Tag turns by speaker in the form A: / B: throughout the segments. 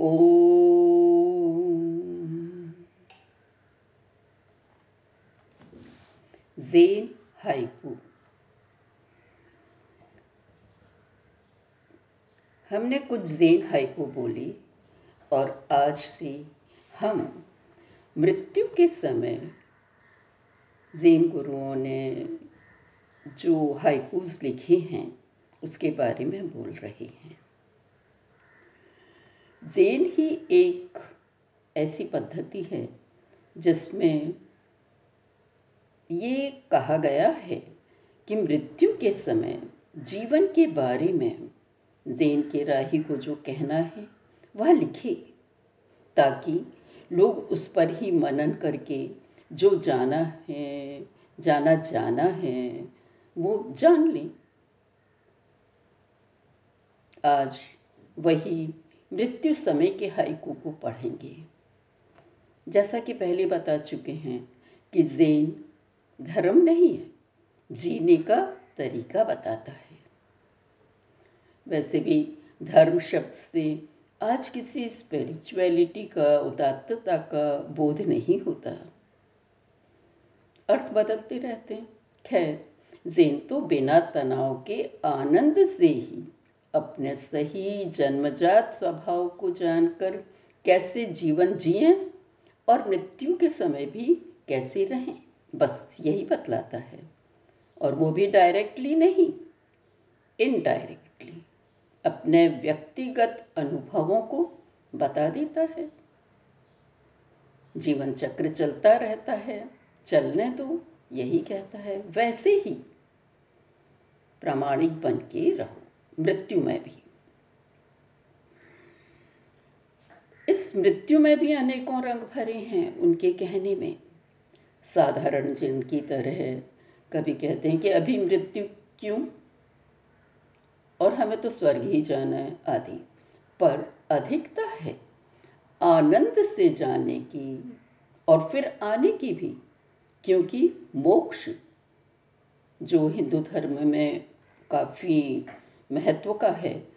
A: ओम। जेन हमने कुछ जेन हाइकू बोली और आज से हम मृत्यु के समय जेन गुरुओं ने जो हाइकूज लिखे हैं, उसके बारे में बोल रहे हैं। जेन ही एक ऐसी पद्धति है जिसमें ये कहा गया है कि मृत्यु के समय जीवन के बारे में जेन के राही को जो कहना है, वह लिखे, ताकि लोग उस पर ही मनन करके जो जाना है, जाना जाना है, वो जान लें। आज वही मृत्यु समय के हाइकू को पढ़ेंगे। जैसा कि पहले बता चुके हैं कि जेन धर्म नहीं है, जीने का तरीका बताता है। वैसे भी धर्म शब्द से आज किसी स्पिरिचुअलिटी का, उदात्तता का बोध नहीं होता। अर्थ बदलते रहते हैं। खैर, जेन तो बिना तनाव के आनंद से ही अपने सही जन्मजात स्वभाव को जानकर कैसे जीवन जिए और मृत्यु के समय भी कैसे रहें, बस यही बतलाता है। और वो भी डायरेक्टली नहीं इनडायरेक्टली अपने व्यक्तिगत अनुभवों को बता देता है। जीवन चक्र चलता रहता है, चलने दो, यही कहता है, वैसे ही प्रामाणिक बन के रहो। मृत्यु में भी। इस मृत्यु में भी अनेकों रंग भरे हैं उनके कहने में। साधारण जिनकी तरह कभी कहते हैं कि अभी मृत्यु क्यों? और हमें तो स्वर्ग ही जाना है आदि। पर अधिकता है आनंद से जाने की और फिर आने की भी, क्योंकि मोक्ष, जो हिंदू धर्म में काफ़ी महत्व का है,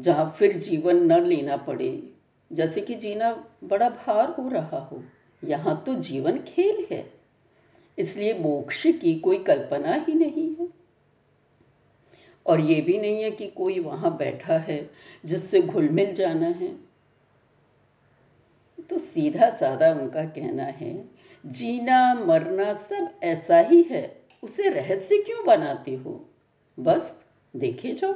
A: जहाँ फिर जीवन न लेना पड़े। जैसे कि जीना बड़ा भार हो रहा हो, यहाँ तो जीवन खेल है। इसलिए मोक्ष की कोई कल्पना ही नहीं है। और ये भी नहीं है कि कोई वहाँ बैठा है, जिससे घुल मिल जाना है। तो सीधा साधा उनका कहना है, जीना, मरना सब ऐसा ही है, उसे रहस्य क्यों बनाते हो? बस देखे जाओ।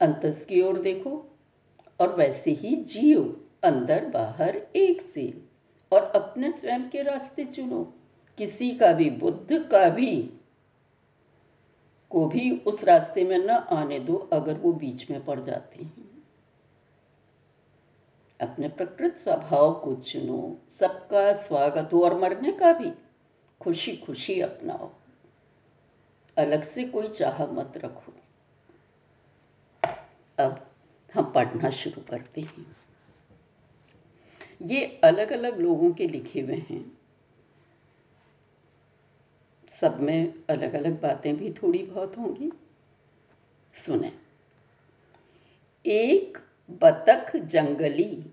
A: अंतस की ओर देखो और वैसे ही जियो अंदर बाहर एक से और अपने स्वयं के रास्ते चुनो। किसी का भी बुद्ध का भी को भी उस रास्ते में न आने दो अगर वो बीच में पड़ जाते हैं। अपने प्रकृत स्वभाव को चुनो, सबका स्वागत हो और मरने का भी। खुशी खुशी अपनाओ। अलग से कोई चाह मत रखो। अब हम पढ़ना शुरू करते हैं। ये अलग अलग लोगों के लिखे हुए हैं। सब में अलग अलग बातें भी थोड़ी बहुत होंगी। सुने। एक बतख जंगली,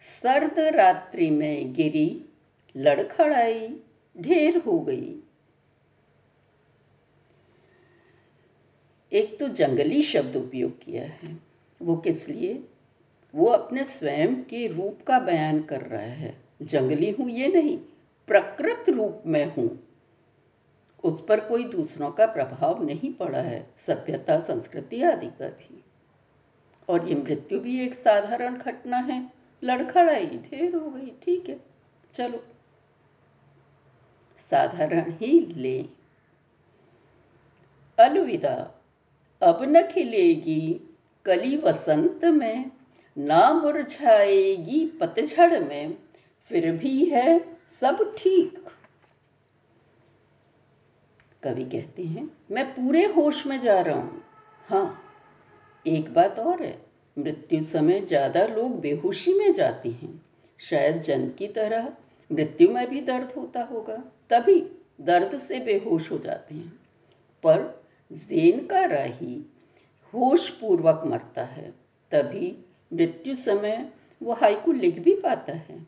A: सर्द रात्रि में गिरी, लड़खड़ाई, ढेर हो गई। एक तो जंगली शब्द उपयोग किया है। वो किस लिए? वो अपने स्वयं के रूप का बयान कर रहा है। जंगली हूँ ये नहीं, प्रकृत रूप में हूँ। उस पर कोई दूसरों का प्रभाव नहीं पड़ा है, सभ्यता, संस्कृति आदि का भी। और ये मृत्यु भी एक साधारण घटना है। लड़खड़ाई ढेर हो गई, ठीक है, चलो। साधारण ही ले। अलविदा। अब न खिलेगी कली वसंत में ना मुरझाएगी पतझड़ में, फिर भी है सब ठीक। कवि कहते हैं, मैं पूरे होश में जा रहा हूँ। हाँ एक बात और है, मृत्यु समय ज़्यादा लोग बेहोशी में जाते हैं। शायद जन्म की तरह मृत्यु में भी दर्द होता होगा, तभी दर्द से बेहोश हो जाते हैं। पर जेन का राही होश पूर्वक मरता है, तभी मृत्यु समय वो हाइकू लिख भी पाता है।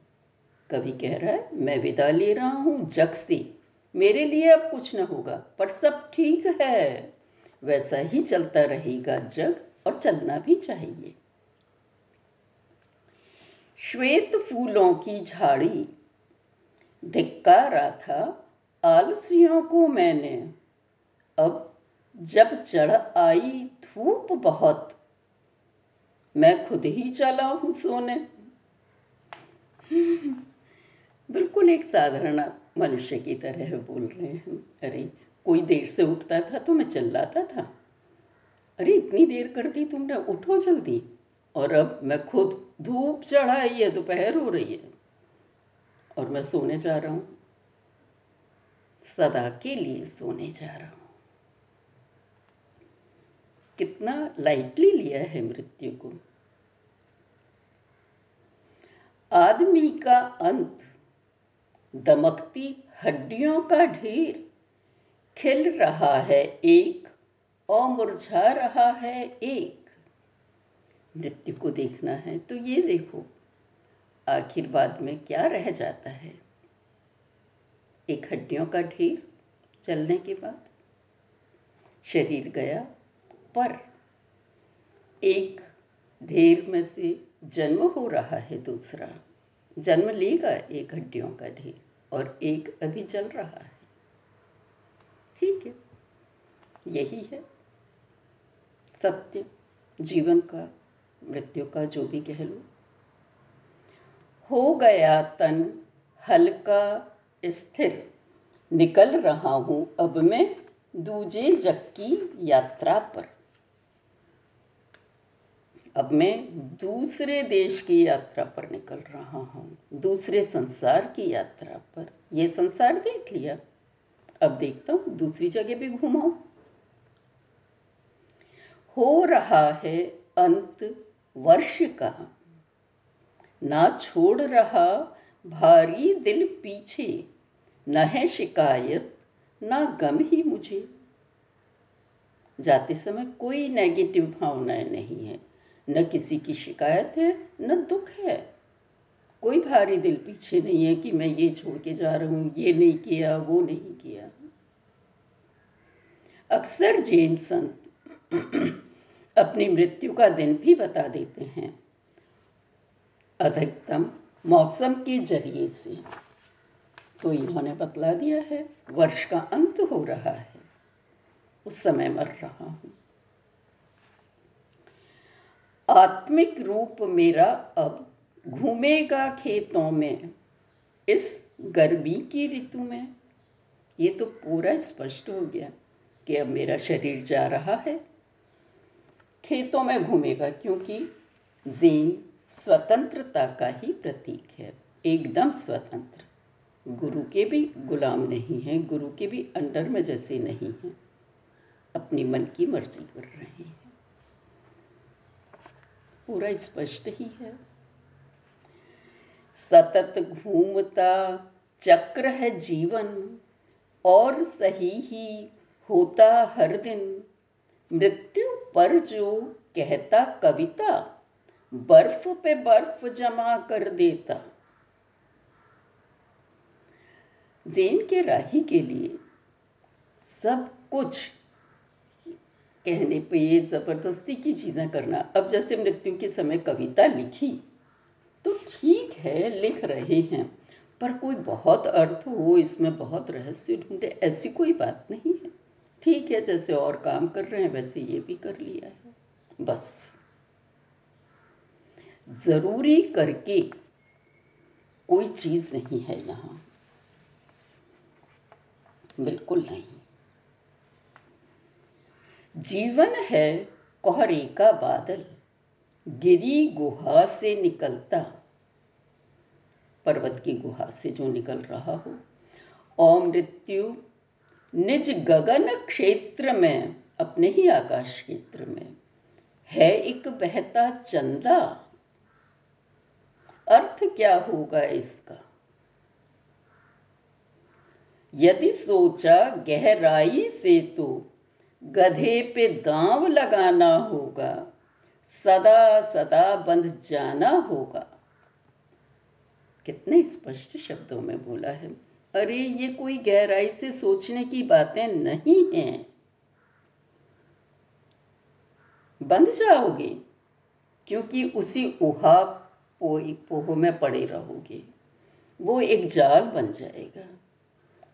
A: कभी कह रहा है, मैं विदा ले रहा हूँ, जग से। मेरे लिए अब कुछ न होगा, पर सब ठीक है। वैसा ही चलता रहेगा जग, और चलना भी चाहिए। श्वेत फूलों की झाड़ी। धिक्कारा था, आलसियों को मैंने। अब जब चढ़ आई धूप बहुत। मैं खुद ही चला हूँ सोने। बिल्कुल एक साधारण मनुष्य की तरह बोल रहे हैं। अरे, कोई देर से उठता था तो मैं चिल्लाता था। अरे, इतनी देर कर दी तुमने, उठो जल्दी। और अब मैं खुद धूप चढ़ाई है दोपहर हो रही है। और मैं सोने जा रहा हूँ। सदा के लिए सोने जा रहा हूँ। कितना लाइटली लिया है मृत्यु को। आदमी का अंत, दमकती हड्डियों का ढेर, खिल रहा है एक और मुरझा रहा है एक। मृत्यु को देखना है तो ये देखो, आखिर बाद में क्या रह जाता है? एक हड्डियों का ढेर चलने के बाद, शरीर गया पर एक ढेर में से जन्म हो रहा है दूसरा। जन्म लेगा एक हड्डियों का ढेर और एक अभी चल रहा है। ठीक है। यही है। सत्य। जीवन का, मृत्यु का जो भी कह लो हो गया तन, हल्का, स्थिर। निकल रहा हूँ अब मैं दूजे जग की यात्रा पर। अब मैं दूसरे देश की यात्रा पर निकल रहा हूँ, दूसरे संसार की यात्रा पर। यह संसार देख लिया। अब देखता हूँ, दूसरी जगह भी घुमाऊं। हो रहा है अंत वर्ष का। ना छोड़ रहा भारी दिल पीछे, न है शिकायत, ना गम ही मुझे। जाते समय कोई नेगेटिव भावनाएँ नहीं है। न किसी की शिकायत है, न दुख है। कोई भारी दिल पीछे नहीं है कि मैं ये छोड़ के जा रहा हूँ, ये नहीं किया, वो नहीं किया। अक्सर जैन संत अपनी मृत्यु का दिन भी बता देते हैं। अधिकतम मौसम के ज़रिए से। तो इन्होंने बतला दिया है, वर्ष का अंत हो रहा है। उस समय मर रहा हूँ। आत्मिक रूप मेरा अब घूमेगा खेतों में, इस गर्मी की ऋतु में। ये तो पूरा स्पष्ट हो गया कि अब मेरा शरीर जा रहा है। खेतों में घूमेगा क्योंकि जीन स्वतंत्रता का ही प्रतीक है, एकदम स्वतंत्र। गुरु के भी गुलाम नहीं हैं, गुरु के भी अंडर में जैसे नहीं हैं। अपनी मन की मर्ज़ी कर रहे। हैं पूरा स्पष्ट ही है। सतत घूमता चक्र है जीवन, और सही ही होता हर दिन। मृत्यु पर जो कहता कविता, बर्फ़ पे बर्फ़ जमा कर देता। जैन के राही के लिए सब कुछ कहने पे ज़बरदस्ती की चीज़ें करना। अब जैसे मृत्यु के समय कविता लिखी तो ठीक है, लिख रहे हैं, पर कोई बहुत अर्थ हो, इसमें बहुत रहस्य ढूंढे, ऐसी कोई बात नहीं है। ठीक है, जैसे और काम कर रहे हैं, वैसे ये भी कर लिया है। बस। ज़रूरी करके कोई चीज़ नहीं है यहाँ। बिल्कुल नहीं। जीवन है कोहरे का बादल, गिरी गुहा से निकलता। पर्वत की गुहा से जो निकल रहा हो। और मृत्यु निज गगन क्षेत्र में, अपने ही आकाश क्षेत्र में। है एक बहता चंदा। अर्थ क्या होगा इसका? यदि सोचा गहराई से तो गधे पे दांव लगाना होगा। सदा सदा बंध जाना होगा। कितने स्पष्ट शब्दों में बोला है। अरे, ये कोई गहराई से सोचने की बातें नहीं हैं। बंध जाओगे, क्योंकि उसी उहा पोह में पड़े रहोगे। वो एक जाल बन जाएगा।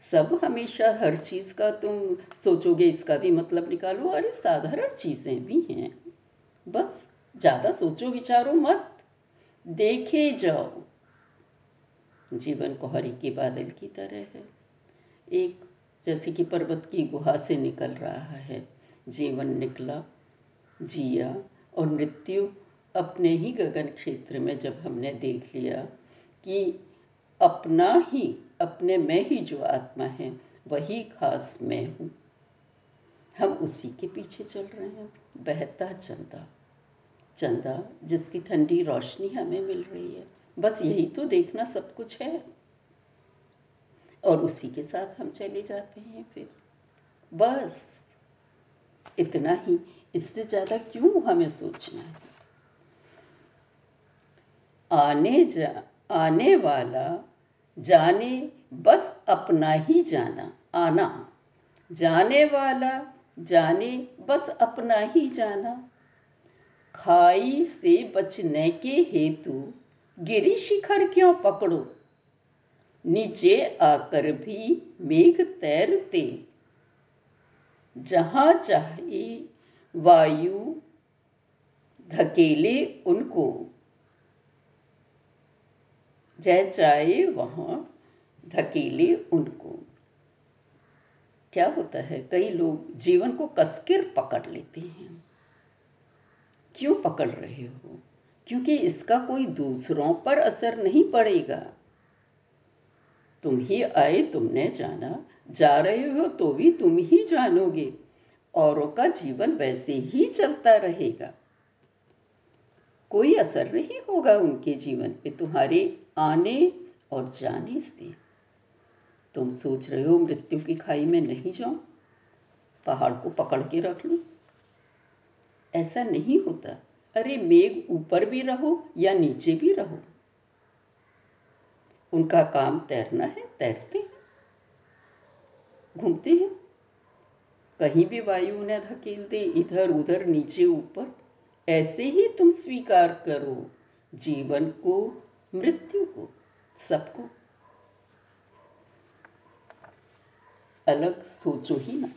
A: सब हमेशा हर चीज़ का तुम सोचोगे, इसका भी मतलब निकालो। अरे, साधारण चीज़ें भी हैं। बस, ज़्यादा सोचो, विचारो मत। देखे जाओ। जीवन कोहरी के बादल की तरह है। एक, जैसे कि पर्वत की गुहा से निकल रहा है। जीवन निकला, जिया और मृत्यु अपने ही गगन क्षेत्र में जब हमने देख लिया कि अपना ही अपने में ही जो आत्मा है, वही खास मैं हूँ। हम उसी के पीछे चल रहे हैं। बहता चंदा। चंदा, जिसकी ठंडी रोशनी हमें मिल रही है। बस यही तो देखना सब कुछ है। और उसी के साथ हम चले जाते हैं फिर। बस। इतना ही। इससे ज़्यादा क्यों हमें सोचना है? आने जा, आने वाला जाने, बस अपना ही जाना, आना। जाने वाला, जाने, बस अपना ही जाना। खाई से बचने के हेतु गिरी शिखर क्यों पकड़ो? नीचे आकर भी मेघ तैरते। जहाँ चाहे वायु, धकेले उनको। जय चाहे वहाँ धकेले उनको। क्या होता है? कई लोग जीवन को कसकर पकड़ लेते हैं। क्यों पकड़ रहे हो? क्योंकि इसका कोई दूसरों पर असर नहीं पड़ेगा। तुम ही आए, तुमने जाना। जा रहे हो तो भी तुम ही जानोगे। औरों का जीवन वैसे ही चलता रहेगा। कोई असर नहीं होगा उनके जीवन पे। तुम्हारे आने और जाने से। तुम सोच रहे हो मृत्यु की खाई में नहीं जाऊँ? पहाड़ को पकड़ के रख लूँ? ऐसा नहीं होता। अरे, मेघ ऊपर भी रहो या नीचे भी रहो। उनका काम तैरना है, तैरते हैं। घूमते हैं। कहीं भी वायु उन्हें धकेल दे, इधर उधर नीचे ऊपर। ऐसे ही तुम स्वीकार करो। जीवन को मृत्यु को, सबको। अलग सोचो ही ना।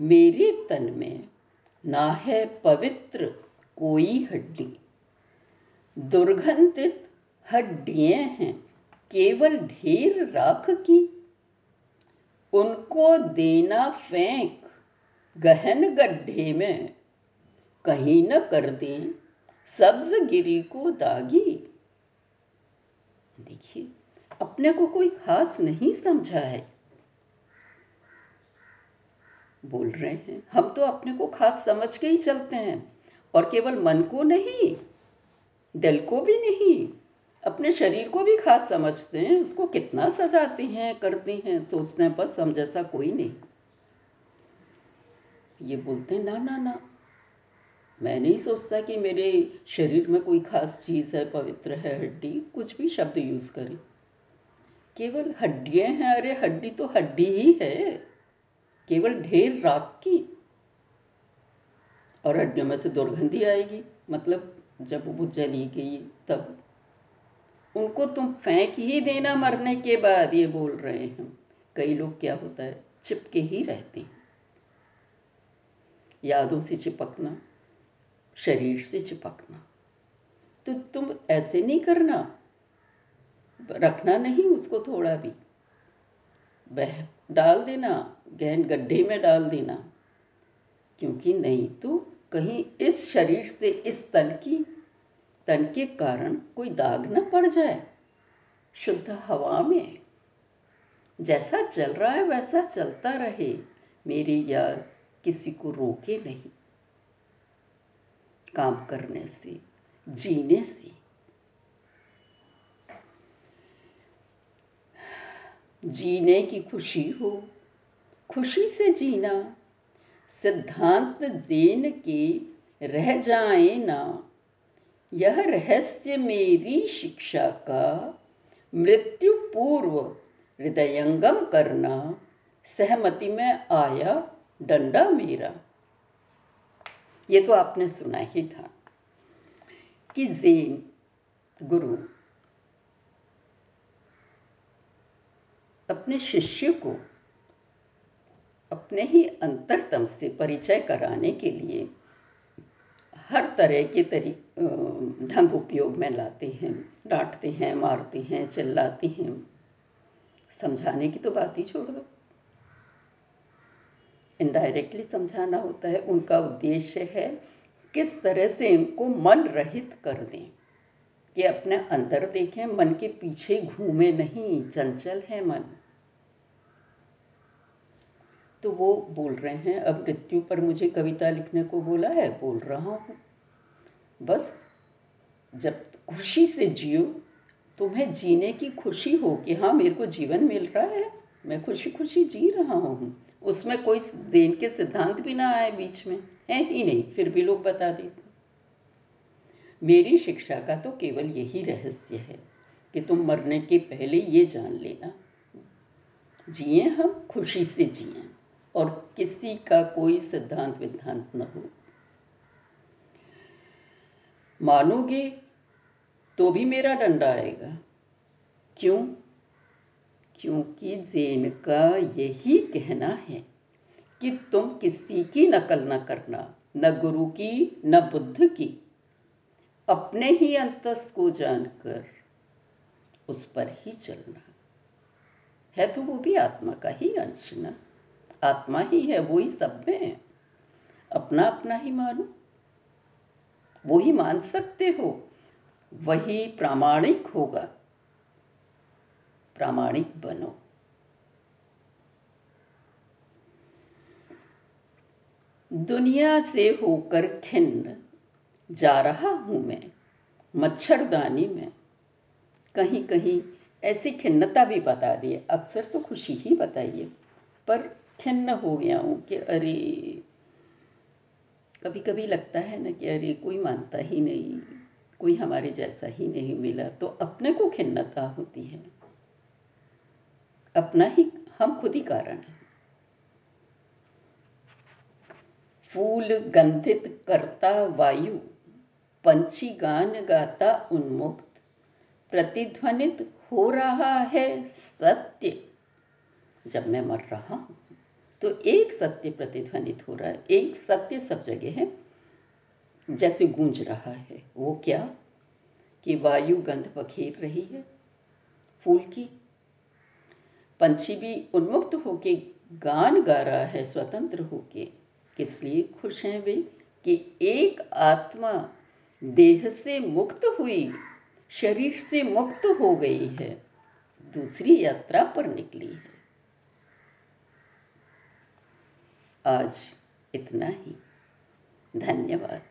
A: मेरे तन में ना है पवित्र कोई हड्डी। दुर्गंधित हड्डियाँ हैं, केवल ढेर राख की। उनको देना फेंक, गहन गड्ढे में कहीं न कर दे। सब्ज गिरी को दागी। देखिए, अपने को कोई खास नहीं समझा है। बोल रहे हैं, हम तो अपने को खास समझ के ही चलते हैं। और केवल मन को नहीं, दिल को भी नहीं, अपने शरीर को भी खास समझते हैं। उसको कितना सजाते हैं, करते हैं हैं बस हम जैसा कोई नहीं। ये बोलते हैं, ना ना ना मैं नहीं सोचता कि मेरे शरीर में कोई खास चीज़ है, पवित्र है, हड्डी, कुछ भी शब्द यूज़ करें। केवल हड्डियाँ हैं, अरे हड्डी तो हड्डी ही है। केवल ढेर राख की। और हड्डियों में से दुर्गंधी आएगी मतलब जब वो जली गई तब। उनको तुम फेंक ही देना मरने के बाद, ये बोल रहे हैं। कई लोग क्या होता है, चिपके ही रहते हैं। यादों से चिपकना। शरीर से चिपकना। तो तुम ऐसे नहीं करना। रखना नहीं उसको थोड़ा भी। बह, डाल देना। गहन गड्ढे में डाल देना। क्योंकि नहीं तो कहीं इस शरीर से इस तन की, तन के कारण कोई दाग न पड़ जाए। शुद्ध हवा में। जैसा चल रहा है वैसा चलता रहे। मेरी याद किसी को रोके नहीं। काम करने से, जीने से। जीने की खुशी हो, खुशी से जीना, सिद्धांत जेन के रह जाए ना। यह रहस्य मेरी शिक्षा का मृत्यु पूर्व हृदयंगम करना सहमति में आया डंडा मेरा। ये तो आपने सुना ही था कि जेन, गुरु, अपने शिष्य को अपने ही अंतरतम से परिचय कराने के लिए हर तरह के तरी ढंग उपयोग में लाते हैं, डांटते हैं, मारते हैं, चिल्लाते हैं। समझाने की तो बात ही छोड़ दो। इनडायरेक्टली समझाना होता है, उनका उद्देश्य है किस तरह से इनको मन रहित कर दें। कि अपने अंदर देखें, मन के पीछे घूमे नहीं, चंचल है मन। तो वो बोल रहे हैं, अब मृत्यु पर मुझे कविता लिखने को बोला है, बोल रहा हूँ। बस, जब खुशी से जियो, तुम्हें जीने की खुशी हो कि हाँ मेरे को जीवन मिल रहा है, मैं खुशी खुशी जी रहा हूँ। उसमें कोई जेन के सिद्धांत भी ना आए बीच में। है ही नहीं, फिर भी लोग बता देते मेरी शिक्षा का तो केवल यही रहस्य है कि तुम मरने के पहले ये जान लेना। जिए हम, खुशी से जिए, और किसी का कोई सिद्धांत विद्धांत न हो। मानोगे तो भी मेरा डंडा आएगा। क्यों? क्योंकि जैन का यही कहना है कि तुम किसी की नकल न करना, न गुरु की, न बुद्ध की। अपने ही अंतस को जानकर उस पर ही चलना। है तो वो भी आत्मा का ही अंश ना। आत्मा ही है, वो ही सब में है। अपना अपना ही मानो। वो ही मान सकते हो, वही प्रामाणिक होगा। प्रामाणिक बनो। दुनिया से होकर खिन्न जा रहा हूँ मैं, मच्छरदानी में। कहीं कहीं ऐसी खिन्नता भी बता दिए अक्सर तो खुशी ही बताइए, पर खिन्न हो गया हूँ कि अरे कभी कभी लगता है ना कि अरे, कोई मानता ही नहीं, कोई हमारे जैसा ही नहीं मिला तो अपने को खिन्नता होती है। अपना ही, हम खुद ही कारण हैं। फूल गंधित करता वायु, पंछी गान गाता उन्मुक्त। प्रतिध्वनित हो रहा है सत्य। जब मैं मर रहा हूँ तो एक सत्य प्रतिध्वनित हो रहा है। एक सत्य सब जगह है, जैसे गूंज रहा है। वो क्या? कि वायु गंध बखेर रही है। फूल की पंछी भी उन्मुक्त होके गान गा रहा है, स्वतंत्र होके। किस लिए खुश हैं वे कि एक आत्मा देह से मुक्त हुई, शरीर से मुक्त हो गई है, दूसरी यात्रा पर निकली है। आज इतना ही। धन्यवाद।